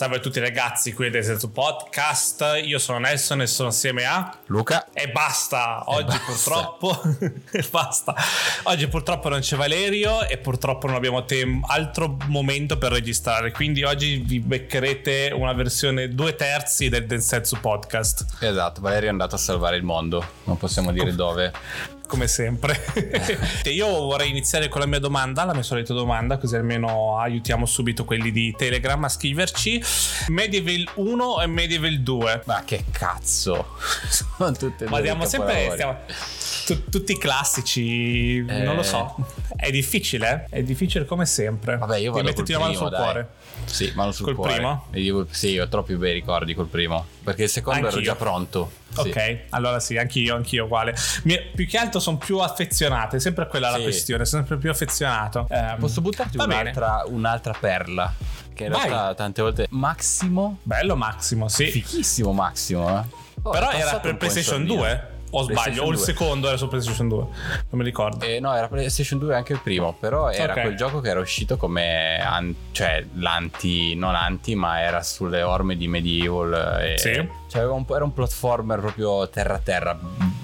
Salve a tutti ragazzi, qui del Senso Podcast. Io sono Nelson e sono assieme a Luca. E basta. Oggi basta. purtroppo basta. Oggi purtroppo non c'è Valerio e purtroppo non abbiamo tem- altro momento per registrare. Quindi oggi vi beccherete una versione due terzi del Densetsu Podcast. Esatto, Valerio è andato a salvare il mondo. Non possiamo dire dove. Come sempre. Io vorrei iniziare con la mia domanda, la mia solita domanda, così almeno aiutiamo subito quelli di Telegram a scriverci. Medieval 1 e Medieval 2. Ma che cazzo? Sono tutte Ma diamo sempre capolavori. stiamo, tu- tutti i classici, Eh. non lo so. È difficile, eh? È difficile come sempre. Vabbè, io Ti vado mettiti col la mano sul dai. cuore. Sì, mano sul Col cuore. primo? Io- sì, ho troppi bei ricordi col primo. Perché il secondo ero Anch'io. già pronto. Sì. Ok, allora sì, anch'io, anch'io uguale. Mi- più che altro sono più affezionato, è sempre quella la Sì. questione, sono sempre più affezionato. Ehm, Posso buttarti un'altra, un'altra perla? Che in Vai. realtà tante volte. Massimo. Bello Massimo, sì. Fichissimo Massimo, eh. Oh, Però era per PlayStation sordina. 2? O sbaglio, o il 2. secondo era su PlayStation 2. Non mi ricordo. Eh, no, era PlayStation 2 anche il primo, però era Ok. quel gioco che era uscito come an- cioè l'anti, non anti, ma era sulle orme di Medieval. E Sì. cioè, un era un platformer proprio terra a terra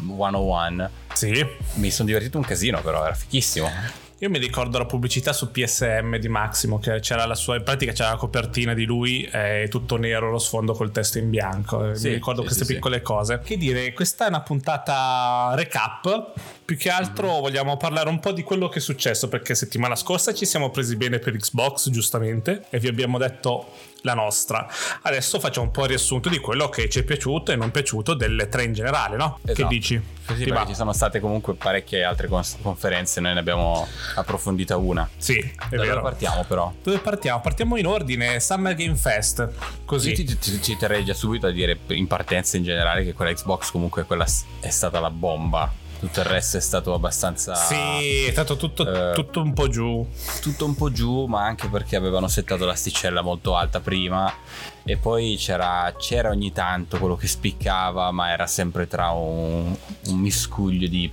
101. Sì. Mi sono divertito un casino, però era fichissimo. Io mi ricordo la pubblicità su PSM di Massimo, che c'era la sua, in pratica c'era la copertina di lui, eh, tutto nero, lo sfondo col testo in bianco. Eh, Sì, mi ricordo sì, queste sì, piccole cose. Che dire, questa è una puntata recap. Più che altro Mhm. vogliamo parlare un po' di quello che è successo, perché settimana scorsa ci siamo presi bene per Xbox, giustamente, e vi abbiamo detto la nostra. Adesso facciamo un po' il riassunto di quello che ci è piaciuto e non piaciuto delle tre in generale, no? Che Esatto. dici? Sì, sì, Ti ci sono state comunque parecchie altre cons- conferenze, noi ne abbiamo approfondita una. Sì, è da dove vero. partiamo però? Dove partiamo? Partiamo in ordine, Summer Game Fest. Così. Sì, ti, ti- ci terrei già subito a dire in partenza in generale che quella Xbox comunque quella è stata la bomba. Tutto il resto è stato abbastanza Sì, è stato tutto, Eh. tutto un po' giù. tutto un po' giù, ma anche perché avevano settato l'asticella molto alta prima e poi c'era, c'era ogni tanto quello che spiccava, ma era sempre tra un, un miscuglio di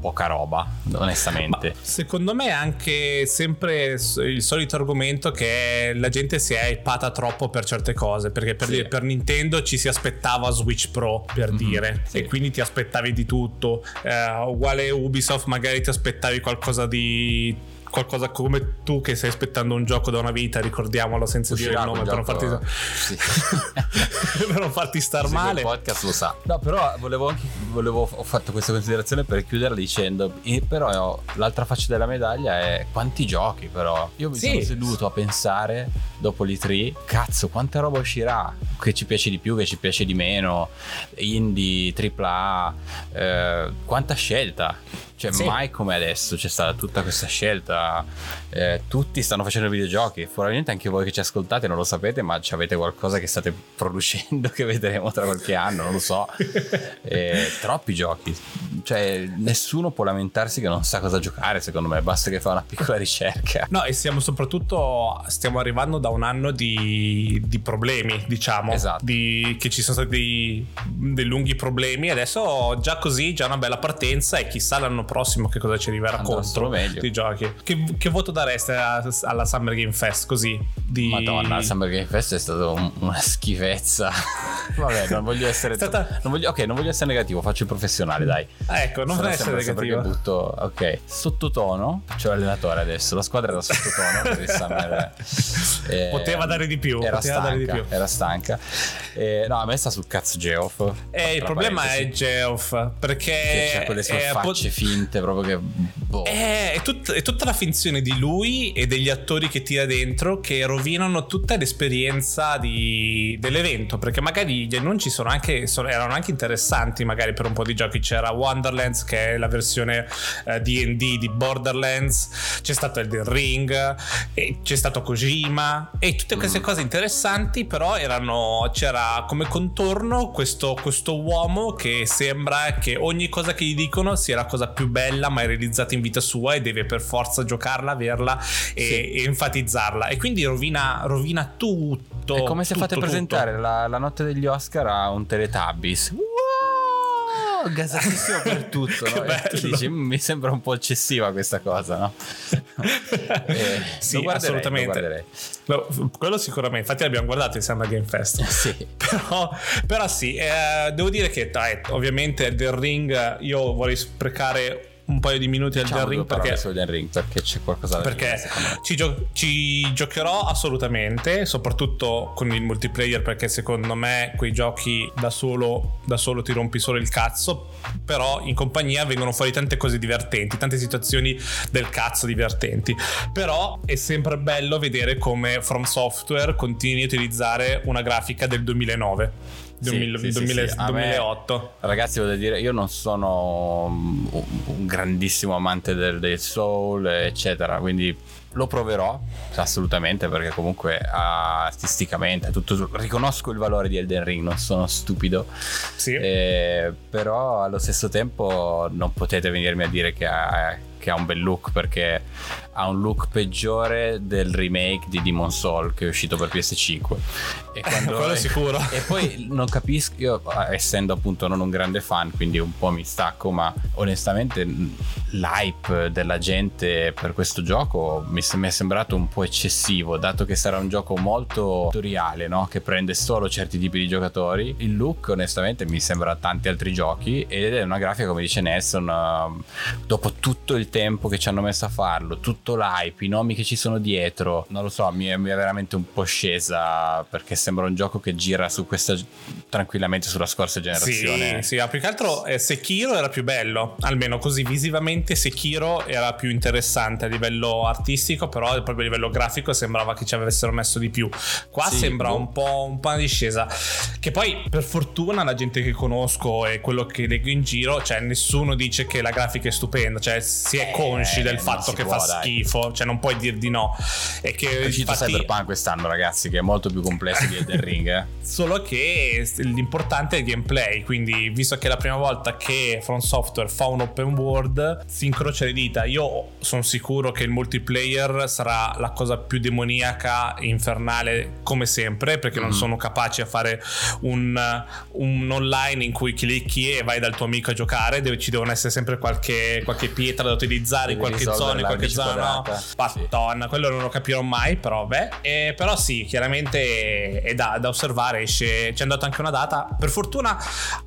poca roba, onestamente. Secondo me è anche sempre il solito argomento che la gente si è hypata troppo per certe cose. Perché per, Sì. dire, per Nintendo ci si aspettava Switch Pro, per Mhm, dire. sì. E quindi ti aspettavi di tutto. Eh, uguale Ubisoft, magari ti aspettavi qualcosa di. Qualcosa come tu che stai aspettando un gioco da una vita, ricordiamolo senza dire il Uscirà nome per non farti, gioco- Sì. per non farti star Segue male. Il podcast lo sa. No, però volevo, anche- volevo- ho fatto questa considerazione per chiudere dicendo, però l'altra faccia della medaglia è quanti giochi però. Io mi Sì. sono seduto a pensare dopo l'E3, cazzo, quanta roba uscirà che ci piace di più, che ci piace di meno, indie, AAA, eh, quanta scelta. Cioè, Sì. mai come adesso c'è stata tutta questa scelta. Eh, tutti stanno facendo videogiochi. Probabilmente anche voi che ci ascoltate non lo sapete, ma avete qualcosa che state producendo che vedremo tra qualche anno, non lo so. Eh, troppi giochi. Cioè, nessuno può lamentarsi che non sa cosa giocare, secondo me. Basta che fa una piccola ricerca. No, e siamo soprattutto stiamo arrivando da un anno di, di problemi, diciamo. Esatto. Di- che ci sono stati dei, dei lunghi problemi. Adesso già così, già una bella partenza. E chissà l'anno prossimo che cosa ci arriverà Andrà contro meglio. di giochi. Che, che voto dareste alla Summer Game Fest? Così di Madonna, il Summer Game Fest è stato un- una schifezza. Vabbè, non voglio essere. Stata- non voglio- ok, non voglio essere negativo, faccio il professionale, dai. Ah, ecco, non deve essere negativo. butto ok sottotono c'è l'allenatore adesso la squadra era sottotono per il Summer eh, Poteva dare di più, era dare di stanca più. era stanca Eh, no a me sta sul cazzo Geoff Eh, il problema è Geoff perché che c'ha quelle sue è po- facce finte proprio che boh. Eh, è, tut- è tutta la finzione di lui e degli attori che tira dentro che rovinano tutta l'esperienza di- dell'evento. Perché magari gli annunci sono anche, sono- erano anche interessanti, magari per un po' di giochi. C'era Wonderlands, che è la versione eh, DD di Borderlands, c'è stato Elden Ring, c'è stato Kojima, e tutte queste cose interessanti, però erano, c'era come contorno questo, questo uomo che sembra che ogni cosa che gli dicono sia la cosa più bella mai realizzata in vita sua e deve per forza giocarla, averla e, Sì. e enfatizzarla. E quindi rovina, rovina tutto. è come se tutto, fate tutto. presentare la, la notte degli Oscar a un Teletubbies wow gasatissimo per tutto no? Dici, "Mm, mi sembra un po' eccessiva questa cosa no? eh, sì, assolutamente. No, quello sicuramente, infatti l'abbiamo guardato insieme a Game Fest. Sì. però, però sì, eh, devo dire che dai, ovviamente del ring io vorrei sprecare un paio di minuti al diciamo Ring perché, Ring perché c'è qualcosa da perché dire, ci, gio- ci, giocherò assolutamente soprattutto con il multiplayer perché secondo me quei giochi da solo, da solo ti rompi solo il cazzo però in compagnia vengono fuori tante cose divertenti tante situazioni del cazzo divertenti. Però è sempre bello vedere come From Software continui a utilizzare una grafica del 2009 2000, sì, 2000, sì, 2008. Me, ragazzi, voglio dire, io non sono un grandissimo amante del, del Soul, eccetera, quindi lo proverò assolutamente perché comunque artisticamente tutto, riconosco il valore di Elden Ring non sono stupido sì. eh, però allo stesso tempo non potete venirmi a dire che ha, che ha un bel look perché ha un look peggiore del remake di Demon Soul che è uscito per PS5 e quando quello è, sicuro. e poi non capisco io essendo appunto non un grande fan quindi un po' mi stacco ma onestamente l'hype della gente per questo gioco mi, mi è sembrato un po' eccessivo dato che sarà un gioco molto tutoriale no? che prende solo certi tipi di giocatori. Il look onestamente mi sembra tanti altri giochi ed è una grafica come dice Nelson uh, dopo tutto il tempo che ci hanno messo a farlo tutto tutto l'hype, i nomi che ci sono dietro, non lo so, mi è, mi è, veramente un po' scesa perché sembra un gioco che gira su questa tranquillamente sulla scorsa generazione. Sì, sì, più che altro eh, Sekiro era più bello, almeno così visivamente Sekiro era più interessante a livello artistico, però proprio a livello grafico sembrava che ci avessero messo di più. Qua sì, sembra boh. un po' un po' una discesa che poi per fortuna la gente che conosco e quello che leggo in giro, cioè nessuno dice che la grafica è stupenda, cioè si è consci eh, del fatto che può, fa schifo schifo, cioè non puoi dir di no. È che è uscito infatti... Cyberpunk quest'anno, ragazzi, che è molto più complesso di Elden Ring. Eh. Solo che l'importante è il gameplay, quindi visto che è la prima volta che From Software fa un open world, si incrocia le dita. Io sono sicuro che il multiplayer sarà la cosa più demoniaca e infernale come sempre, perché mm non sono capaci a fare un, un, online in cui clicchi e vai dal tuo amico a giocare, ci devono essere sempre qualche, qualche pietra da utilizzare in qualche zona, in qualche zona no? Patton, quello non lo capirò mai, però beh. E, però sì, chiaramente è da, da osservare, esce, c'è andata anche una data. Per fortuna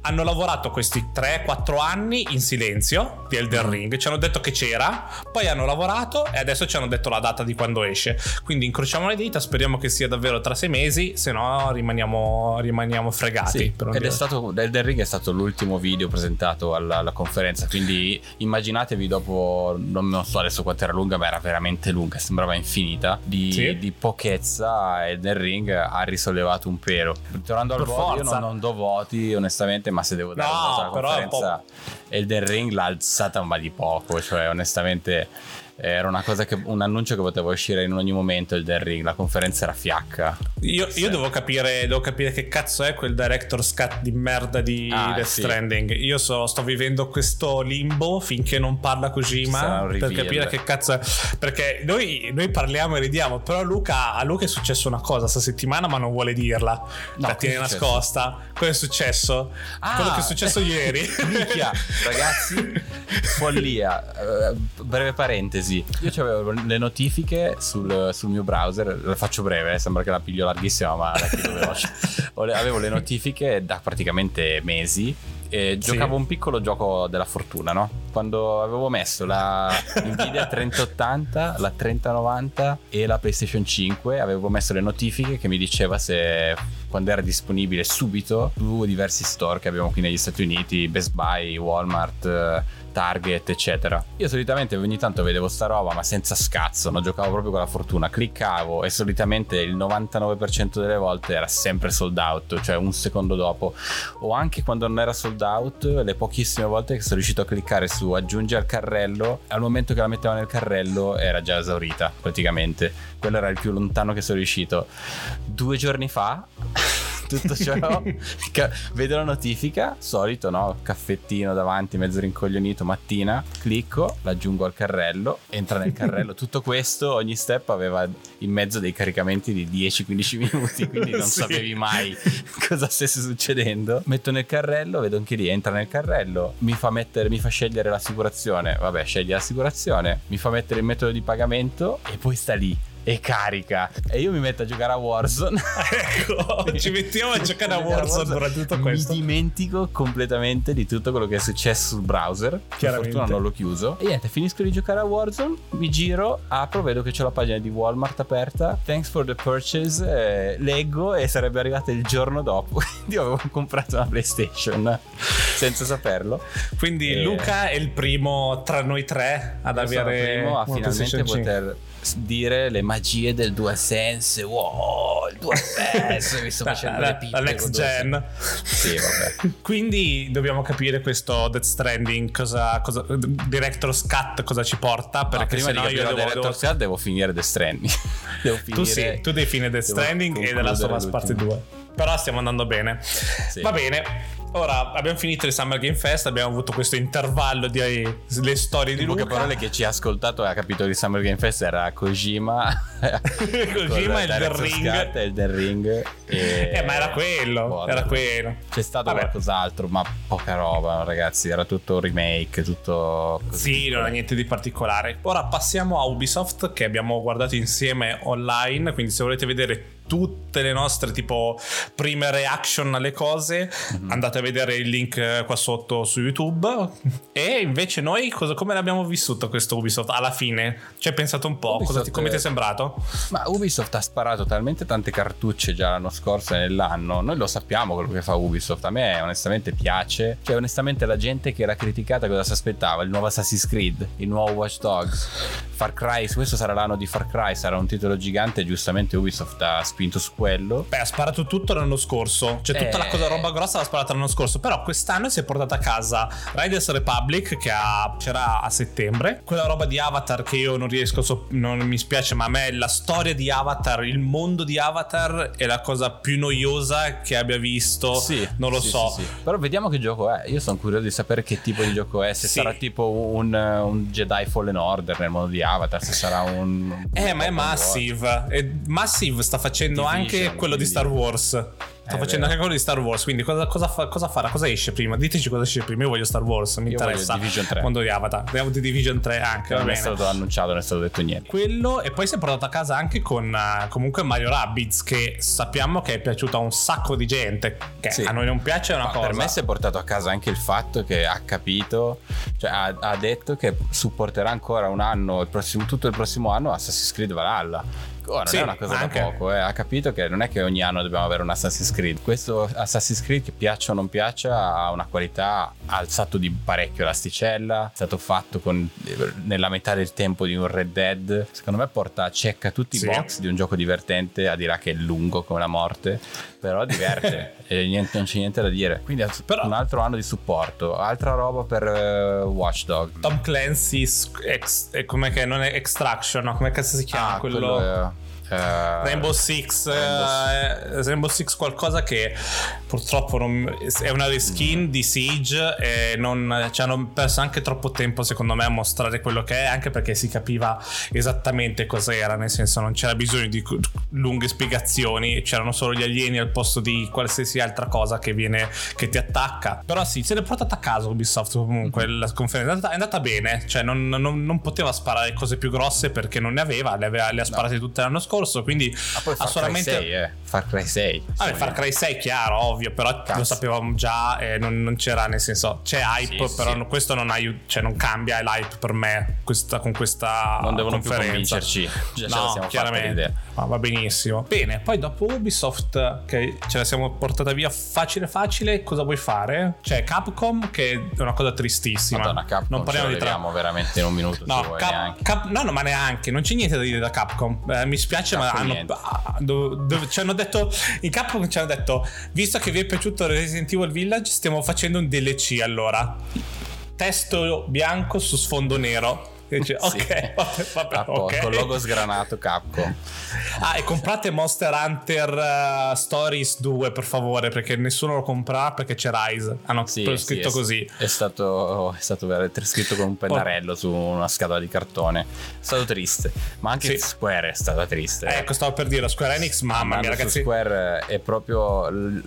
hanno lavorato questi 3-4 anni in silenzio di Elden mm. Ring, ci hanno detto che c'era, poi hanno lavorato e adesso ci hanno detto la data di quando esce. Quindi incrociamo le dita, speriamo che sia davvero tra sei mesi, se no rimaniamo, rimaniamo fregati. Sì, ed dire. è stato, Elden Ring è stato l'ultimo video presentato alla, alla conferenza, quindi immaginatevi dopo, non so adesso quanto era lunga, ma era veramente lunga, sembrava infinita, di, sì. di pochezza e nel ring ha risollevato un pelo. Tornando al voto, io non, non, do voti onestamente, ma se devo dare no, una conferenza, Elden Ring l'ha alzata ma di poco, cioè onestamente era una cosa che, un annuncio che poteva uscire in ogni momento il ring la conferenza era fiacca. Io, io devo, capire, devo, capire, che cazzo è quel director's cut di merda di ah, Death sì. Stranding. Io so, sto vivendo questo limbo finché non parla Kojima per capire che cazzo è. Perché noi, noi, parliamo e ridiamo però Luca, a Luca è successo una cosa sta settimana ma non vuole dirla. No, la tiene nascosta. Cosa è successo? Ah, quello che è successo ieri. Minchia ragazzi follia. Uh, breve parentesi mesi. Io avevo le notifiche sul, sul, mio browser, la faccio breve, eh, sembra che la piglio larghissima, ma la chiudo veloce. avevo le notifiche da praticamente mesi e giocavo sì. un piccolo gioco della fortuna, no? Quando avevo messo la Nvidia 3080, la 3090 e la PlayStation 5, avevo messo le notifiche che mi diceva se quando era disponibile subito su diversi store che abbiamo qui negli Stati Uniti, Best Buy, Walmart target, eccetera. Io solitamente ogni tanto vedevo sta roba, ma senza scazzo, non giocavo proprio con la fortuna. Cliccavo e solitamente il 99% delle volte era sempre sold out, cioè un secondo dopo. O anche quando non era sold out, le pochissime volte che sono riuscito a cliccare su aggiungi al carrello, al momento che la mettevo nel carrello era già esaurita, praticamente. Quello era il più lontano che sono riuscito. Due giorni fa tutto ciò, ca- vedo la notifica, solito no, caffettino davanti, mezzo rincoglionito, mattina, clicco, l'aggiungo al carrello, entra nel carrello, tutto questo, ogni step aveva in mezzo dei caricamenti di 10-15 minuti, quindi non sì. sapevi mai cosa stesse succedendo. Metto nel carrello, vedo anche lì, entra nel carrello, mi fa, mettere, mi fa scegliere l'assicurazione, vabbè scegli l'assicurazione, mi fa mettere il metodo di pagamento e poi sta lì e carica. E io mi metto a giocare a Warzone. ecco, ci mettiamo a giocare a Warzone durante tutto questo. Mi dimentico completamente di tutto quello che è successo sul browser. Per fortuna non l'ho chiuso. E niente, finisco di giocare a Warzone, mi giro, apro, vedo che c'è la pagina di Walmart aperta. Thanks for the purchase. Eh, leggo e sarebbe arrivata il giorno dopo. Quindi avevo comprato una PlayStation senza saperlo. Quindi e... Luca è il primo tra noi tre ad Io avere il primo a finalmente poter dire le magie del DualSense. Wow, il DualSense, mi sto facendo la, le pippe. La next gen. Sì, vabbè. Quindi dobbiamo capire questo Death Stranding, cosa, cosa, Director's Cut cosa ci porta. Perché no, prima di capire Director's Cut devo finire Death Stranding. devo finire, tu sì, tu devi finire Death Stranding e della sua parte 2. Però stiamo andando bene. Sì. Va bene. Ora abbiamo finito il Summer Game Fest, abbiamo avuto questo intervallo di le storie di Luca. In poche parole che ci ha ascoltato e ha capito che Summer Game Fest era Kojima. Kojima e il The Ring. E il The Ring. E... Eh, ma era quello, Buono. era quello. C'è stato Vabbè. qualcos'altro, ma poca roba, ragazzi. Era tutto remake, tutto. Sì, non era niente di particolare. Ora passiamo a Ubisoft che abbiamo guardato insieme online, quindi se volete vedere tutte le nostre tipo prime reaction alle cose. Mm-hmm. andate a vedere il link eh, qua sotto su youtube. E invece noi cosa, come l'abbiamo vissuto questo Ubisoft alla fine? Ci hai pensato un po' ti, come ti è sembrato? ma Ubisoft ha sparato talmente tante cartucce già l'anno scorso e nell'anno. Noi lo sappiamo quello che fa Ubisoft. A me onestamente piace. Cioè onestamente la gente che era criticata cosa si aspettava? Il nuovo Assassin's Creed il nuovo Watch Dogs Far Cry questo sarà l'anno di Far Cry sarà un titolo gigante. Giustamente Ubisoft ha spinto su quello. Beh, ha sparato tutto l'anno scorso. Cioè, tutta eh... la cosa roba grossa l'ha sparata l'anno scorso. Però quest'anno si è portata a casa Riders Republic, che ha, c'era a settembre. Quella roba di Avatar che io non riesco, so, non mi spiace, ma a me la storia di Avatar, il mondo di Avatar è la cosa più noiosa che abbia visto. Sì, non lo sì, so. Sì, sì. Però vediamo che gioco è. Io sono curioso di sapere che tipo di gioco è. Se sarà tipo un, un, Jedi Fallen Order nel mondo di Avatar, se sarà un. Eh, ma è Massive. E Massive sta facendo Division, anche quello di Star Wars. Sto eh, facendo anche quello di Star Wars. Quindi cosa, cosa, fa, cosa, farà? Cosa esce prima? Diteci cosa esce prima. Io voglio Star Wars. Mi Io interessa. Division 3. Mondo di Avatar. Di Division 3 anche. Non è stato annunciato, non è stato detto niente. Quello. E poi si è portato a casa anche con uh, comunque Mario Rabbids. Che sappiamo che è piaciuto a un sacco di gente. Che sì. a noi non piace è una Ma cosa. Per me si è portato a casa anche il fatto che ha capito. Cioè ha, ha detto che supporterà ancora un anno, il prossimo, tutto il prossimo anno Assassin's Creed Valhalla. Non sì, è una cosa anche. da poco, eh. ha capito che non è che ogni anno dobbiamo avere un Assassin's Creed. Questo Assassin's Creed, che piaccia o non piaccia, ha una qualità, ha alzato di parecchio l'asticella, è stato fatto con, nella metà del tempo di un Red Dead. Secondo me porta, cecca tutti sì. i box di un gioco divertente, a dirà che è lungo come la morte, però diverte e niente, non c'è niente da dire. Quindi però, un altro anno di supporto, altra roba per uh, Watchdog. Tom Clancy's ex, com'è che non è Extraction, no? Come cazzo si chiama ah, quello? quello Uh, Rainbow Six Rainbow, uh, Rainbow, Six qualcosa che purtroppo non, è una reskin mm. di Siege e non, ci hanno perso anche troppo tempo secondo me a mostrare quello che è anche perché si capiva esattamente cos'era nel senso non c'era bisogno di lunghe spiegazioni c'erano solo gli alieni al posto di qualsiasi altra cosa che viene che ti attacca però sì se l'è portata a casa Ubisoft comunque mm. la conferenza è andata, è andata bene cioè non, non, non, poteva sparare cose più grosse perché non ne aveva le, aveva, le ha sparate no. tutte l'anno scorso scorso, quindi ha solamente... Cry 6, eh. Far Cry 6. Vabbè, Far Cry 6 chiaro, ovvio, però Cazzo. lo sapevamo già e non, non, c'era, nel senso, c'è hype, sì, però sì. questo non, aiut- cioè, non cambia l'hype per me questa, con questa Non devono conferenza. più convincerci, già no, chiaramente. Ma va benissimo. Bene, poi dopo Ubisoft che ce la siamo portata via facile facile, cosa vuoi fare? C'è Capcom che è una cosa tristissima. Madonna, Capcom non parliamo di tra... veramente in un minuto. No, Cap- Cap- no, no, ma neanche, non c'è niente da dire da Capcom. Eh, mi spiace, ma hanno, do, do, ci hanno detto in Capcom ci hanno detto visto che vi è piaciuto Resident Evil Village stiamo facendo un DLC allora. Testo bianco su sfondo nero Dice, ok, Sì. vabbè, vabbè, A posto, ok. Con logo sgranato Capcom. Ah, e comprate Monster Hunter uh, Stories 2 per favore, perché nessuno lo comprerà perché c'è Rise. Hanno Sì, proprio sì, scritto è- così. È stato, è stato veramente scritto con un pennarello su una scatola di cartone. È stato triste. Ma anche Sì. Square è stata triste. Ecco, stavo per dire, Square Enix, mamma mia ragazzi. Square è proprio l-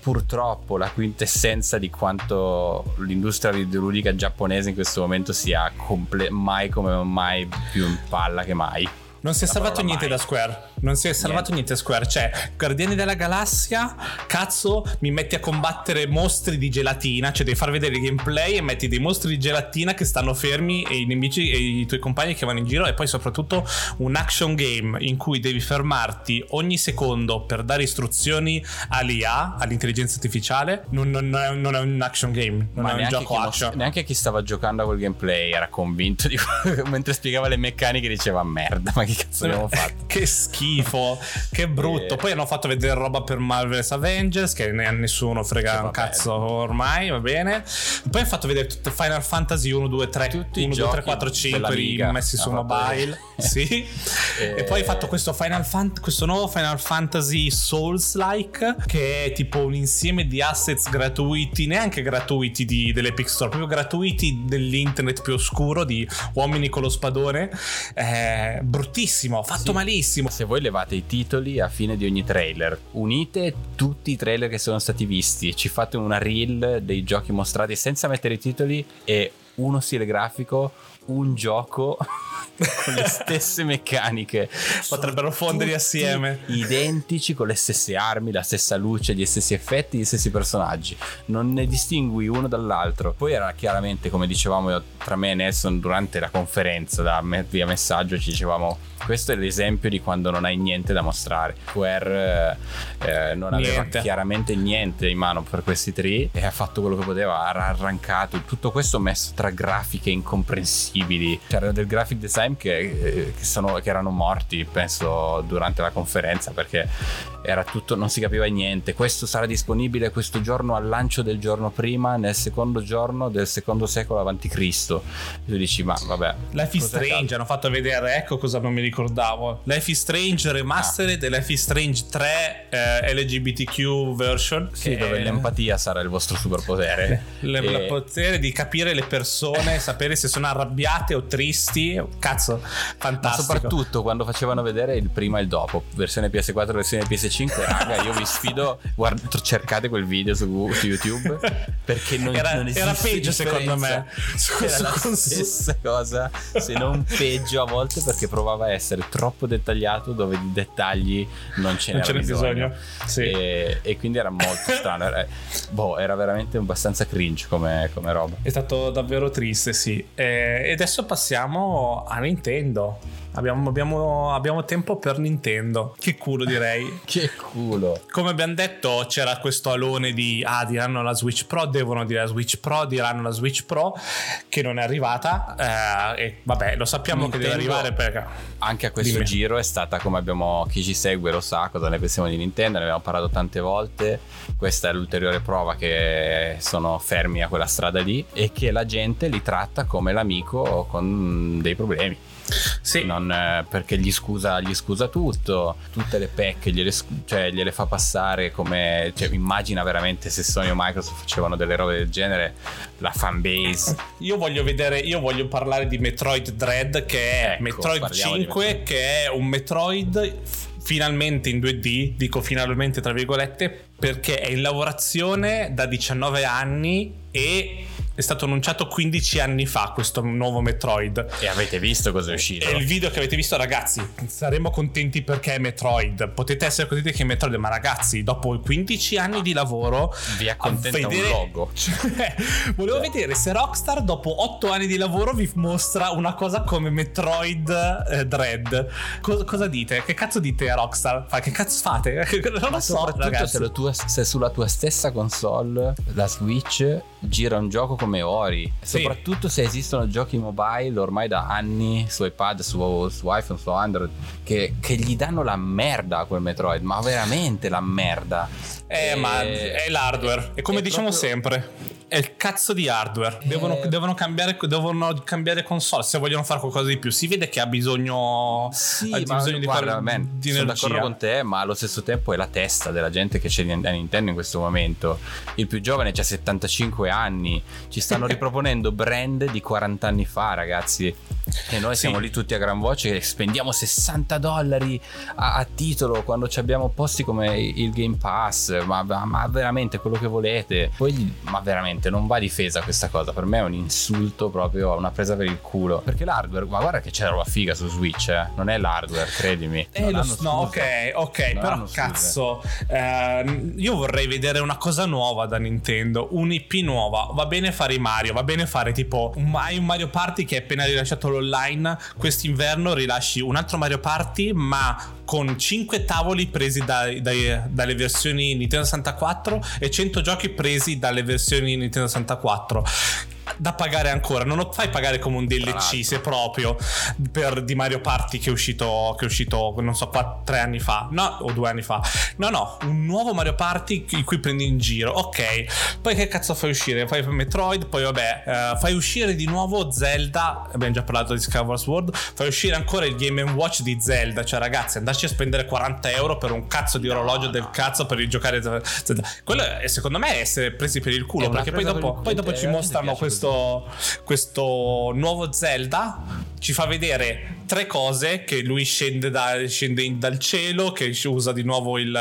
purtroppo la quintessenza di quanto l'industria videoludica giapponese in questo momento sia comple- mai come mai più in palla che mai. Non si è salvato niente mai. da Square. Non si è salvato niente da Square. Cioè, Guardiani della Galassia, cazzo, mi metti a combattere mostri di gelatina. Cioè, devi far vedere il gameplay e metti dei mostri di gelatina che stanno fermi e i nemici e i tuoi compagni che vanno in giro. E poi, soprattutto, un action game in cui devi fermarti ogni secondo per dare istruzioni all'IA, all'intelligenza artificiale. Non, non- non è, non è un action game, non Ma è un gioco action. neanche chi stava giocando a quel gameplay era convinto di mentre spiegava le meccaniche diceva merda ma che cazzo abbiamo fatto Che schifo, che brutto. Eh. Poi hanno fatto vedere roba per Marvel's Avengers, che ne- a nessuno frega Che un cazzo ormai, va bene. Poi hanno fatto vedere tutte Final Fantasy 1, 2, 3, Tutti i 1, 2, 3, giochi 4, 5 dell'Amiga. messi su mobile. sì. Eh. E poi hai fatto questo, Final Fan- questo nuovo Final Fantasy Souls-like, che è tipo un insieme di assets gratuiti, neanche gratuiti di, dell'Epic Store, proprio gratuiti dell'internet più oscuro di uomini con lo spadone. Eh, bruttissimo, fatto Sì. malissimo. se voi levate i titoli a fine di ogni trailer unite tutti i trailer che sono stati visti ci fate una reel dei giochi mostrati senza mettere i titoli e uno stile grafico un gioco con le stesse meccaniche. Potrebbero fonderli assieme. identici con le stesse armi la stessa luce gli stessi effetti gli stessi personaggi. Non ne distingui uno dall'altro. Poi era chiaramente come dicevamo tra me e Nelson durante la conferenza da me- via messaggio ci dicevamo questo è l'esempio di quando non hai niente da mostrare. Square eh, eh, non aveva Niente. chiaramente niente in mano per questi tre e ha fatto quello che poteva ha arrancato. Tutto questo messo tra grafiche incomprensibili c'era del graphic design che, eh, che sono, che erano morti penso durante la conferenza perché era tutto non si capiva niente questo sarà disponibile questo giorno al lancio del giorno prima nel secondo giorno del secondo secolo avanti Cristo tu dici ma vabbè Life is Strange hanno fatto vedere, ecco cosa non mi ricordavo. Life is Strange Remastered e Life is Strange 3 eh, LGBTQ version. Sì, dove è- l'empatia sarà il vostro superpotere. le- E- il potere di capire le persone, sapere se sono arrabbiate o tristi. Cazzo, Ma fantastico. soprattutto quando facevano vedere il prima e il dopo, versione PS4 versione PS5, raga, io vi sfido, guard- cercate quel video su, su YouTube perché non, Era- non esiste era peggio, secondo me. Su- Era su- la su- stessa cosa, se non peggio a volte perché provava a essere troppo dettagliato dove di dettagli non ce Non n'era ce n'è bisogno. Sì. E, e quindi era molto strano, era, boh, era veramente abbastanza cringe come, come roba. È stato davvero triste, sì. E adesso passiamo a Nintendo. Abbiamo, abbiamo- abbiamo tempo per Nintendo. Che culo direi. Che culo. Come abbiamo detto, c'era questo alone di ah, diranno la Switch Pro, devono dire la Switch Pro, diranno la Switch Pro, che non è arrivata. eh, e vabbè, lo sappiamo che deve Nintendo- arrivare perché. Anche a questo Dimmi. giro è stata come abbiamo chi ci segue lo sa cosa ne pensiamo di Nintendo, ne abbiamo parlato tante volte. Questa è l'ulteriore prova che sono fermi a quella strada lì e che la gente li tratta come l'amico con dei problemi. Sì, Non, eh, perché gli scusa, gli scusa tutto, tutte le pecche gliele, cioè, gliele fa passare come. Cioè, immagina veramente se Sony o Microsoft facevano delle robe del genere, la fanbase. io voglio vedere, io voglio parlare di Metroid Dread, che è Ecco, Metroid parliamo di 5, Metroid. che è un Metroid finalmente in 2D, dico finalmente tra virgolette, perché è in lavorazione da 19 anni e è stato annunciato 15 anni fa questo nuovo Metroid. E avete visto cosa è uscito? E il video che avete visto, ragazzi, saremo contenti perché è Metroid. Potete essere contenti che è Metroid, ma ragazzi, dopo 15 anni di lavoro, Vi accontenta vedere- un logo. Cioè, volevo vedere se Rockstar, dopo 8 anni di lavoro, vi mostra una cosa come Metroid eh, Dread. Co- cosa dite? Che cazzo dite a Rockstar? Fa- Che cazzo fate? non lo Ma so, soprattutto ragazzi. se, tua- se sulla tua stessa console la Switch gira un gioco come Ori Sì. soprattutto se esistono giochi mobile ormai da anni su iPad su, su iPhone su Android che, che gli danno la merda a quel Metroid ma veramente la merda Eh, E- ma è l'hardware. E come è diciamo proprio- sempre, è il cazzo di hardware. Devono, Eh. devono cambiare, devono cambiare console se vogliono fare qualcosa di più. Si vede che ha bisogno, Sì, ha bisogno di, guarda, fare- man, di sono d'accordo con te, ma allo stesso tempo è la testa della gente che c'è a Nintendo in questo momento. Il più giovane ha 75 anni, ci stanno riproponendo brand di 40 anni fa, ragazzi. E noi Sì. siamo lì tutti a gran voce e spendiamo 60 dollari a, a titolo quando ci abbiamo posti come il Game Pass. Ma, ma- veramente quello che volete. Poi, ma veramente non va difesa questa cosa. Per me è un insulto proprio, una presa per il culo. Perché l'hardware, ma guarda che c'è roba figa su Switch, eh. Non è l'hardware, credimi. Eh, lo no, ok, ok, Non però cazzo, ehm, io vorrei vedere una cosa nuova da Nintendo, un'IP nuova. Va bene fare i Mario, va bene fare tipo un Mario Party che è appena rilasciato l'online. Quest'inverno rilasci un altro Mario Party, ma con 5 tavoli presi dai- dai- dalle versioni Nintendo 64 e 100 giochi presi dalle versioni Nintendo 64. Da pagare ancora, non lo fai pagare come un DLC se proprio per di Mario Party che è uscito, che è uscito non so, qua, tre anni fa, no, o due anni fa. No, no, un nuovo Mario Party in cui prendi in giro. Ok, poi che cazzo fai uscire? Fai Metroid, poi vabbè, eh, fai uscire di nuovo Zelda. Abbiamo già parlato di Skyward Sword. Fai uscire ancora il Game Watch di Zelda. Cioè, ragazzi, andarci a spendere 40 euro per un cazzo di orologio del cazzo per giocare Zelda. Quello è, secondo me è essere presi per il culo. Perché poi dopo, poi dopo ci mostrano piace questo, questo nuovo Zelda ci fa vedere tre cose che lui scende, da- scende in- dal cielo che usa di nuovo il,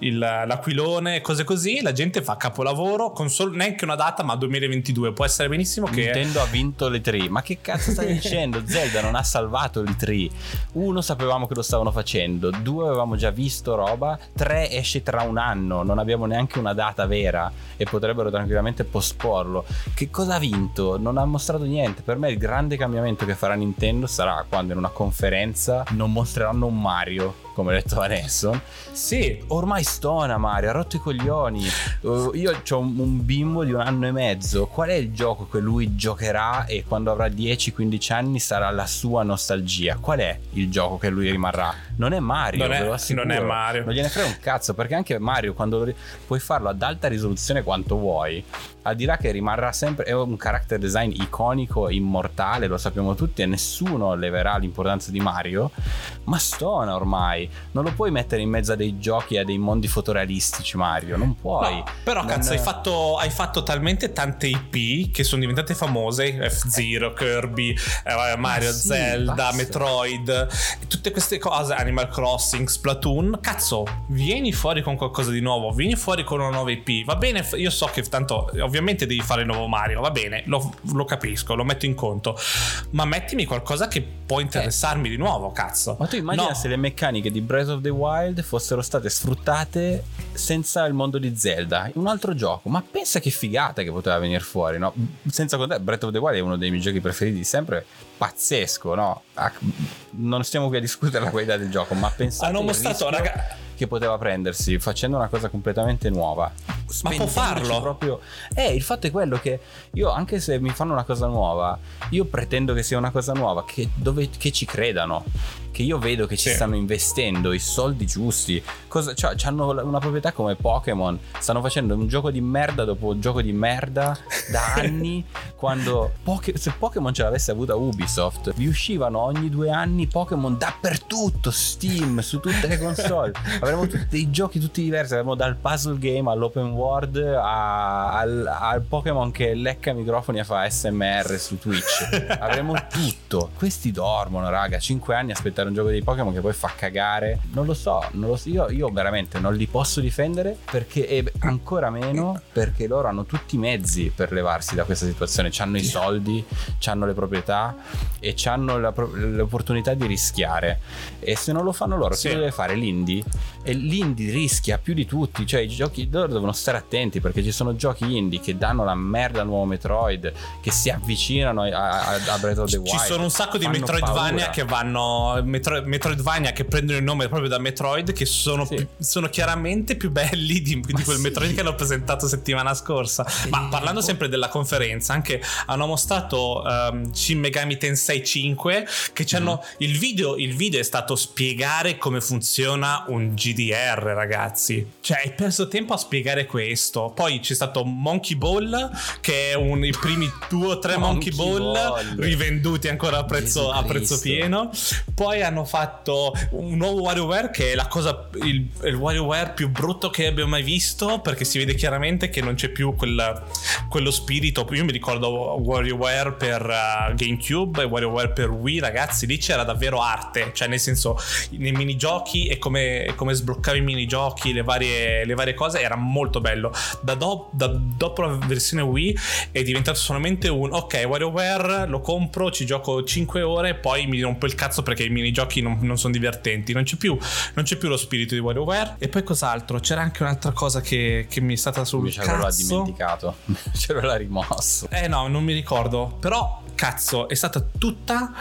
il- l'aquilone cose così la gente fa capolavoro con solo, neanche una data ma 2022 può essere benissimo che Nintendo ha vinto le 3. Ma che cazzo stai dicendo? Zelda non ha salvato il 3. Uno sapevamo che lo stavano facendo, due avevamo già visto roba, tre esce tra un anno, non abbiamo neanche una data vera e potrebbero tranquillamente posporlo. Che cosa ha vinto? Non ha mostrato niente. Per me il grande cambiamento che farà Nintendo sarà quando in una conferenza non mostreranno un Mario, come ha detto Vanessa. sì Ormai stona Mario, ha rotto i coglioni. Uh, io ho un, un bimbo di un anno e mezzo. Qual è il gioco che lui giocherà e quando avrà 10-15 anni sarà la sua nostalgia? Qual è il gioco che lui rimarrà? Non è Mario, Non è- non è Mario. Non gliene frega un cazzo perché anche Mario quando lo puoi farlo ad alta risoluzione quanto vuoi, al di là che rimarrà sempre è un character design iconico, immortale, lo sappiamo tutti e nessuno leverà l'importanza di Mario, ma stona ormai. Non lo puoi mettere in mezzo a dei giochi e a dei mondi fotorealistici Mario, non puoi. No, però Non- cazzo hai fatto, hai fatto talmente tante IP che sono diventate famose F-Zero, Kirby, eh, Mario, sì, Zelda, basta. Metroid tutte queste cose Animal Crossing, Splatoon cazzo vieni fuori con qualcosa di nuovo vieni fuori con una nuova IP va bene io so che tanto ovviamente devi fare il nuovo Mario va bene lo, lo capisco lo metto in conto ma mettimi qualcosa che può interessarmi di nuovo cazzo Ma tu immagina No. se le meccaniche di Breath of the Wild fossero state sfruttate senza il mondo di Zelda, in un altro gioco. Ma pensa che figata che poteva venire fuori, no? Senza contare, Breath of the Wild è uno dei miei giochi preferiti di sempre, pazzesco, no? Ah, Non stiamo qui a discutere la qualità del gioco, ma pensate hanno il mostrato raga che poteva prendersi facendo una cosa completamente nuova. Ma può farlo? Proprio... Eh, il fatto è quello che io, anche se mi fanno una cosa nuova, io pretendo che sia una cosa nuova, che, dove, che ci credano. Che io vedo che ci Sì. stanno investendo i soldi giusti. Cosa, cioè, hanno una proprietà come Pokémon. Stanno facendo un gioco di merda dopo un gioco di merda da anni. quando Poké- se Pokémon ce l'avesse avuta Ubisoft, vi uscivano ogni due anni Pokémon dappertutto. Steam, su tutte le console. Avremmo tutti dei giochi tutti diversi. Avremmo dal puzzle game all'open world a- al, al Pokémon che lecca microfoni e fa SMR su Twitch. Avremmo tutto. Questi dormono, raga. 5 anni a aspettare un gioco di Pokémon che poi fa cagare. Non lo so, non lo so. Io, io veramente non li posso difendere perché e ancora meno perché loro hanno tutti i mezzi per levarsi da questa situazione. Hanno i soldi, hanno le proprietà e hanno pro- l'opportunità di rischiare. E se non lo fanno loro, Sì. lo deve fare? L'indie? E l'indie rischia più di tutti. Cioè, i giochi loro devono stare attenti perché ci sono giochi indie che danno la merda al nuovo Metroid, che si avvicinano a, a, a Breath of the Wild. Ci sono un sacco di Metroidvania paura. che vanno. Metro- Metroidvania che prendono il nome proprio da Metroid, che sono, Sì. più- sono chiaramente più belli di, di quel sì. Metroid che hanno presentato settimana scorsa. Ma parlando sempre della conferenza, anche che hanno mostrato um, Shin Megami Tensei 5 che ci hanno mm. il video il video è stato spiegare come funziona un GDR ragazzi cioè hai perso tempo a spiegare questo poi c'è stato Monkey Ball che è un, i primi due o tre Monkey, Monkey Ball, Ball, rivenduti ancora a prezzo, a prezzo, pieno. Poi hanno fatto un nuovo WarioWare che è la cosa il, il WarioWare più brutto che abbia mai visto perché si vede chiaramente che non c'è più quel, quello spirito. Io mi ricordo WarioWare per uh, GameCube e WarioWare per Wii. Ragazzi lì c'era davvero arte. Cioè nel senso nei minigiochi e come, come sbloccavi i minigiochi le varie, le varie cose era molto bello da, do, da, dopo la versione Wii è diventato solamente un ok WarioWare lo compro ci gioco 5 ore poi mi rompo il cazzo perché i minigiochi non, non sono divertenti. Non c'è, più, non c'è più lo spirito di WarioWare. E poi cos'altro? C'era anche un'altra cosa che, che mi è stata sul mi cazzo l'ha dimenticato. Ce l'ha rimosso. Eh no non mi ricordo. Però cazzo è stata tutta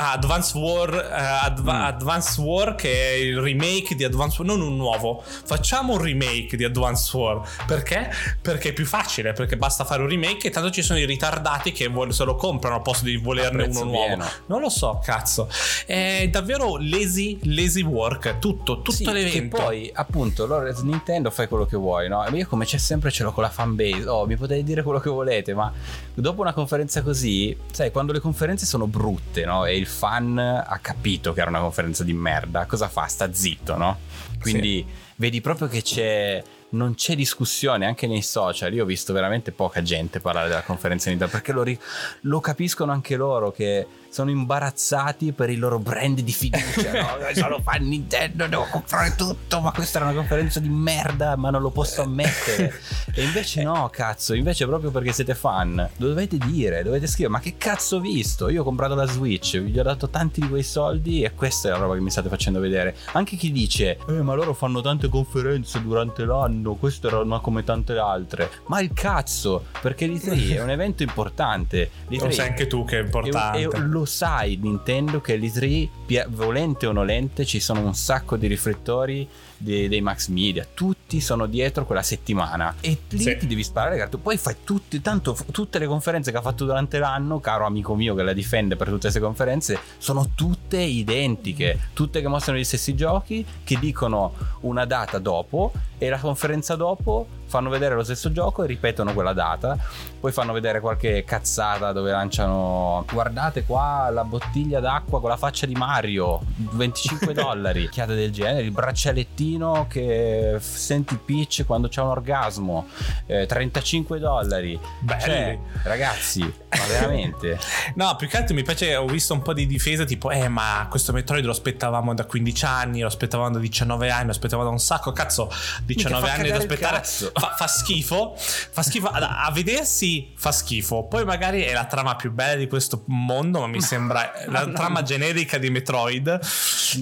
Ah, Advance War, uh, Adva- mm. Advance War che è il remake di Advance War, non un nuovo. Facciamo un remake di Advance War. Perché? Perché è più facile, perché basta fare un remake e tanto ci sono i ritardati che se lo comprano al posto di volerne uno nuovo. Non lo so, cazzo. È davvero lazy, lazy work, tutto, tutto sì, l'evento. Che poi, appunto, loro Nintendo fai quello che vuoi, no? Io come c'è sempre ce l'ho con la fanbase. Oh, mi potete dire quello che volete, ma dopo una conferenza così, sai, quando le conferenze sono brutte, no? E il fan ha capito che era una conferenza di merda, cosa fa? Sta zitto, no? Quindi sì. vedi proprio che c'è non c'è discussione anche nei social. Io ho visto veramente poca gente parlare della conferenza Nintendo perché lo, ri- lo capiscono anche loro che sono imbarazzati per il loro brand di fiducia. no, sono fan Nintendo, devo comprare tutto, ma questa era una conferenza di merda, ma non lo posso ammettere. e invece no, cazzo, invece proprio perché siete fan, lo dovete dire, dovete scrivere, ma che cazzo ho visto? Io ho comprato la Switch, vi ho dato tanti di quei soldi e questa è la roba che mi state facendo vedere. Anche chi dice, eh, ma loro fanno tante conferenze durante l'anno, questa era una come tante altre. Ma il cazzo, perché l'E3 è un evento importante. L'E3 lo sai anche tu che è importante. È, è, lo sai Nintendo che l'E3, volente o nolente, ci sono un sacco di riflettori dei, dei, max media, tutti sono dietro quella settimana e lì sì. ti devi sparare carte. Poi fai tutti, tanto tutte le conferenze che ha fatto durante l'anno, caro amico mio che la difende per tutte queste conferenze, sono tutte identiche, tutte che mostrano gli stessi giochi, che dicono una data dopo e la conferenza dopo fanno vedere lo stesso gioco e ripetono quella data. Poi fanno vedere qualche cazzata dove lanciano guardate qua la bottiglia d'acqua con la faccia di Mario, 25 dollari, chiate del genere, il braccialettino che senti Peach quando c'è un orgasmo, eh, 35 dollari. Belli. Cioè, ragazzi, ma veramente. no, più che altro mi piace, ho visto un po' di difesa tipo, eh ma questo Metroid lo aspettavamo da 15 anni, lo aspettavamo da 19 anni, lo aspettavamo da un sacco, cazzo, 19 anni da aspettare fa, fa, schifo. Fa schifo. A, a, vedersi fa schifo. Poi magari è la trama più bella di questo mondo, ma mi sembra la trama generica di Metroid.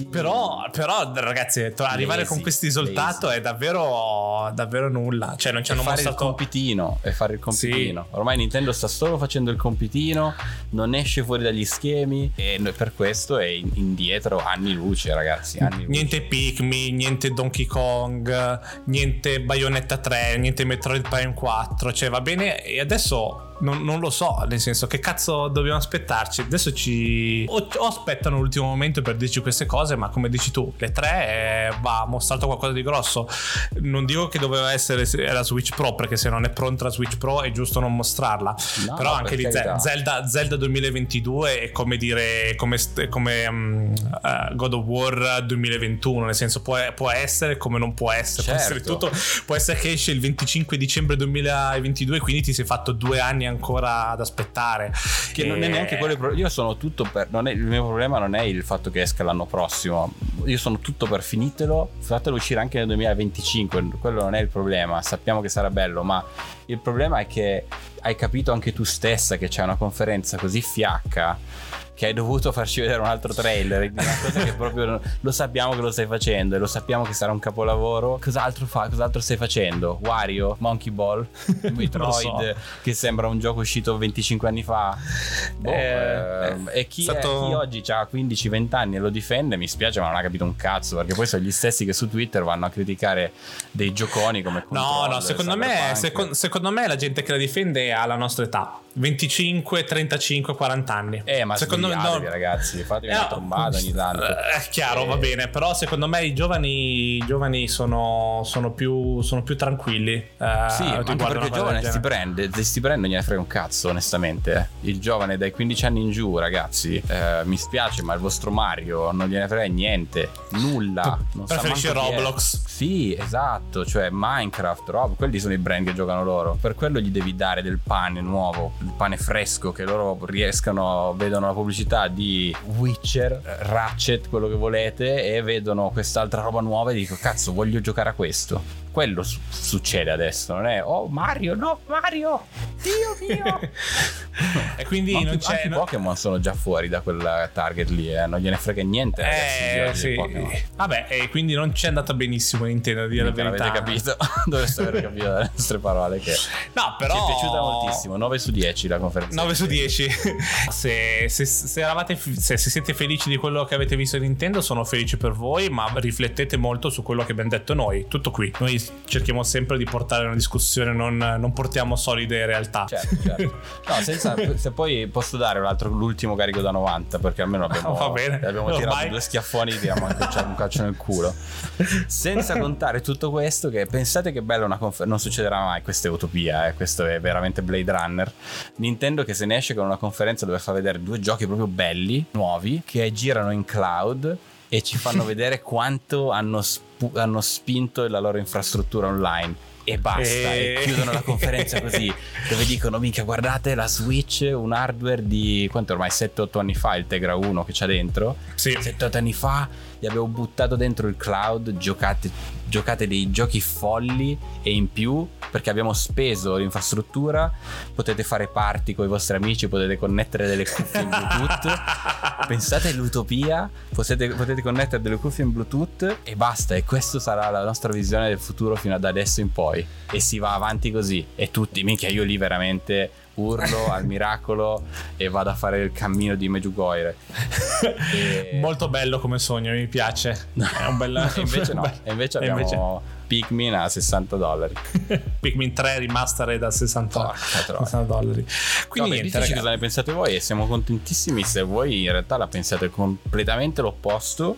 Però, però ragazzi, arrivare lazy, con questo risultato è davvero, davvero nulla. Cioè, non ci hanno mostrato... il compitino. E fare il compitino. Sì. Ormai Nintendo sta solo facendo il compitino, non esce fuori dagli schemi. E per questo è indietro anni luce, ragazzi. Anni luce. Niente Pikmin, niente Donkey Kong, niente Bayonetta 3, niente Metroid Prime 4, cioè va bene e adesso non, non, lo so, nel senso che cazzo dobbiamo aspettarci? Adesso ci... O, o, aspettano l'ultimo momento per dirci queste cose, ma come dici tu, le tre eh, va mostrato qualcosa di grosso. Non dico che doveva essere la Switch Pro, perché se non è pronta la Switch Pro è giusto non mostrarla. No, Però anche di Zelda, Zelda 2022 è come dire, come, come um, uh, God of War 2021, nel senso può, può essere come non può essere. Certo. Può essere certo. tutto, può essere che esce il 25 dicembre 2022, quindi ti sei fatto due anni ancora ad aspettare. Che e... non è neanche quello. Io sono tutto per. È, il mio problema non è il fatto che esca l'anno prossimo. Io sono tutto per finitelo. Fatelo uscire anche nel 2025. Quello non è il problema. Sappiamo che sarà bello, ma il problema è che hai capito anche tu stessa che c'è una conferenza così fiacca che hai dovuto farci vedere un altro trailer di una cosa che proprio lo sappiamo che lo stai facendo e lo sappiamo che sarà un capolavoro. Cos'altro fa? Cos'altro stai facendo? Wario, Monkey Ball, Metroid, so. che sembra un gioco uscito 25 anni fa. Boh, eh, eh, e chi, stato... è, chi oggi ha 15-20 anni e lo difende, mi spiace, ma non ha capito un cazzo. Perché poi sono gli stessi che su Twitter vanno a criticare dei gioconi come No, no, secondo me, secondo, secondo me la gente che la difende ha la nostra età. 25, 35, 40 anni. Eh, ma secondo svegliatevi, no, ragazzi, fatevi Eh, una trombata ogni tanto. eh, È chiaro, Eh, va bene, però secondo me i giovani, i giovani sono, sono, più, sono più tranquilli. eh, Sì, anche perché il giovane si prende, se si prende non gliene frega un cazzo, onestamente. eh. Il giovane dai 15 anni in giù, ragazzi, eh, mi spiace, ma il vostro Mario non gliene frega niente, nulla. Non è. Roblox? Sì, esatto, cioè Minecraft, Rob, quelli sono i brand che giocano loro. Per quello gli devi dare del pane nuovo, il pane fresco, che loro riescano, vedono la pubblicità di Witcher, Ratchet, quello che volete, e vedono quest'altra roba nuova e dico, cazzo, voglio giocare a questo. Quello su- succede adesso, non è, oh Mario, no Mario, Dio mio. E quindi anche, non c'è. anche i no- Pokémon sono già fuori da quel target lì, eh, non gliene frega niente. Eh, sì. Vabbè, e quindi non ci è andata benissimo Nintendo, a dire la Minchia, verità. L'avete capito? Dovreste aver capito dalle nostre parole che No, però. ci è piaciuta moltissimo. 9 su 10 la conferenza. 9 su 10. se, se- se eravate, se, se siete felici di quello che avete visto Nintendo, sono felice per voi, ma riflettete molto su quello che abbiamo detto noi. Tutto qui. Noi cerchiamo sempre di portare una discussione, non, non portiamo solide realtà. Certo, certo. No, senza, se poi posso dare un altro, l'ultimo carico da 90, perché almeno abbiamo, Va bene. abbiamo tirato Ormai. due schiaffoni e tiriamo anche un calcio nel culo. Senza contare tutto questo, che pensate che bella una conferenza. Non succederà mai, questa è utopia, eh, questo è veramente Blade Runner. Nintendo che se ne esce con una conferenza dove fa vedere due giochi proprio belli, nuovi, che girano in cloud e ci fanno vedere quanto hanno, spu- hanno spinto la loro infrastruttura online. E basta, e E- chiudono la conferenza così, dove dicono: Minchia, guardate la Switch, un hardware di quanto ormai 7-8 anni fa, il Tegra 1 che c'ha dentro. Sì. 7-8 anni fa gli abbiamo buttato dentro il cloud, giocate, giocate dei giochi folli e in più perché abbiamo speso l'infrastruttura, potete fare party con i vostri amici, potete connettere delle cuffie in Bluetooth. Pensate all'utopia, potete, potete connettere delle cuffie in Bluetooth e basta. E questa sarà la nostra visione del futuro fino ad adesso in poi. E si va avanti così. E tutti, minchia, io lì veramente urlo al miracolo e vado a fare il cammino di Medjugorje. E- Molto bello come sogno, mi piace. È un bel. invece no, invece abbiamo Pikmin a 60 dollari. Pikmin 3 remastered da 60, Porca troia. 60 dollari. Quindi Vabbè, niente, cosa ne pensate voi e siamo contentissimi se voi in realtà la pensate completamente l'opposto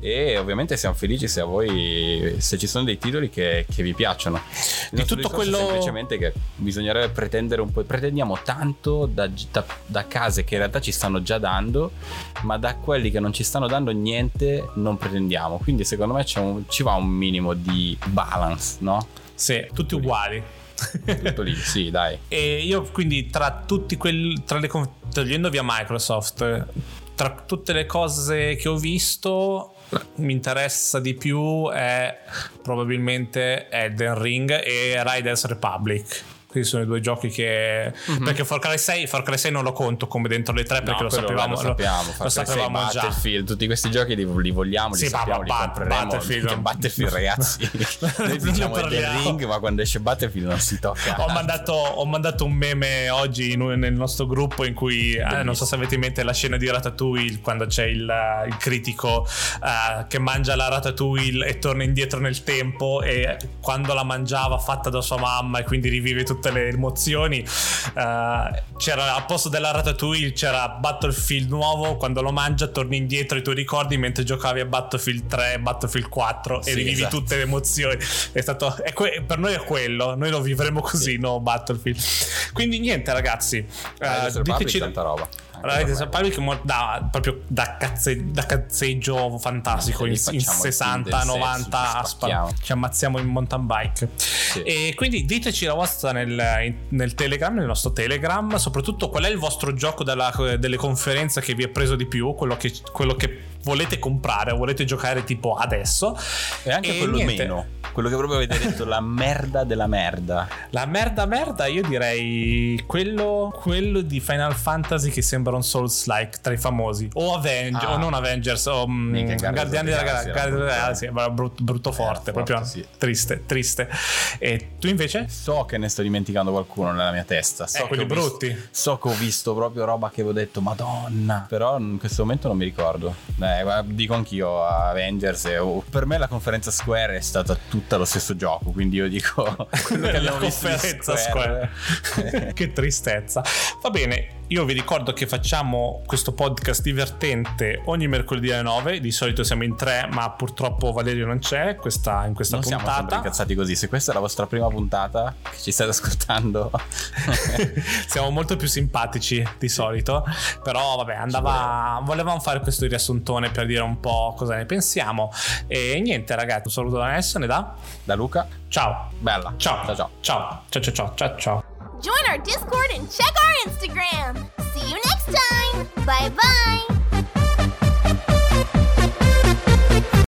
e ovviamente siamo felici se a voi se ci sono dei titoli che, che vi piacciono. Di tutto quello- semplicemente che bisognerebbe pretendere un po', pretendiamo tanto da, da- da case che in realtà ci stanno già dando, ma da quelli che non ci stanno dando niente non pretendiamo. Quindi secondo me un- ci va un minimo di balance, no? Sì, tutti uguali. Tutto lì, sì, dai. E io quindi tra tutti quelli, tra le togliendo via Microsoft, tra tutte le cose che ho visto, mi interessa di più è probabilmente Elden Ring e Riders Republic. Questi sono i due giochi che. Perché Far Cry 6, Far Cry 6 non lo conto come dentro le tre perché No, lo sapevamo. lo sappiamo, lo, Far Cry 6, sapevamo già. Battlefield, tutti questi giochi li, li vogliamo, li Sì, sappiamo, ma- li. Battlefield- Battlefield, ragazzi, noi diciamo del ring, ma quando esce Battlefield non si tocca. Ho mandato, ho mandato un meme oggi in nel nostro gruppo in cui eh, non so se avete in mente la scena di Ratatouille quando c'è il, il critico eh, che mangia la Ratatouille e torna indietro nel tempo e quando la mangiava fatta da sua mamma e quindi rivive tutte le emozioni eh, c'era al posto della Ratatouille c'era Battlefield nuovo quando lo mangia torni indietro ai tuoi ricordi mentre giocavi a Battlefield 3 Battlefield 4 Sì, e rivivi esatto. tutte le emozioni è stato è que- per noi è quello noi lo vivremo così no Battlefield quindi niente ragazzi eh, diteci tanta roba. Anche Riders per me. Republic mo- da, proprio da, cazze- da cazzeggio fantastico in, in facciamo il 60 Tinder 90 sex, ci aspa- spacchiamo. ci ammazziamo in mountain bike e quindi diteci la vostra nel, nel telegram nel nostro telegram soprattutto qual è il vostro gioco della- delle conferenze che vi è preso di più quello che, quello che volete comprare o volete giocare tipo adesso E anche E quello niente. meno, quello che proprio avete detto, la merda della merda. La merda merda io direi quello, quello di Final Fantasy che sembra un Souls-like tra i famosi o Avengers Ah. o non Avengers o mm, Mica Guardians Guardiani della Galassia brutto, ah, sì, era brutto, brutto forte proprio sì. triste triste e tu invece? So che ne sto dimenticando qualcuno nella mia testa. So Eh, quelli che ho visto- brutti. so che ho visto proprio roba che avevo detto, Madonna. Però in questo momento non mi ricordo. Eh, dico anch'io Avengers. e- oh, per me la conferenza Square è stata tutta lo stesso gioco, quindi io dico quello che abbiamo visto Square. Square. che tristezza. Va bene, io vi ricordo che facciamo questo podcast divertente ogni mercoledì alle 9. Di solito siamo in tre, ma purtroppo Valerio non c'è questa, in questa non siamo sempre puntata. incazzati così. Se questa è la vostra prima puntata che ci state ascoltando, siamo molto più simpatici di solito. Però vabbè, andava. Volevamo fare questo riassuntone per dire un po' cosa ne pensiamo. E niente, ragazzi, un saluto da Nelson e da. da Luca, Ciao. bella. Ciao. Ciao ciao. Ciao. Ciao ciao ciao ciao ciao. Join our Discord and check our Instagram. time! Bye-bye!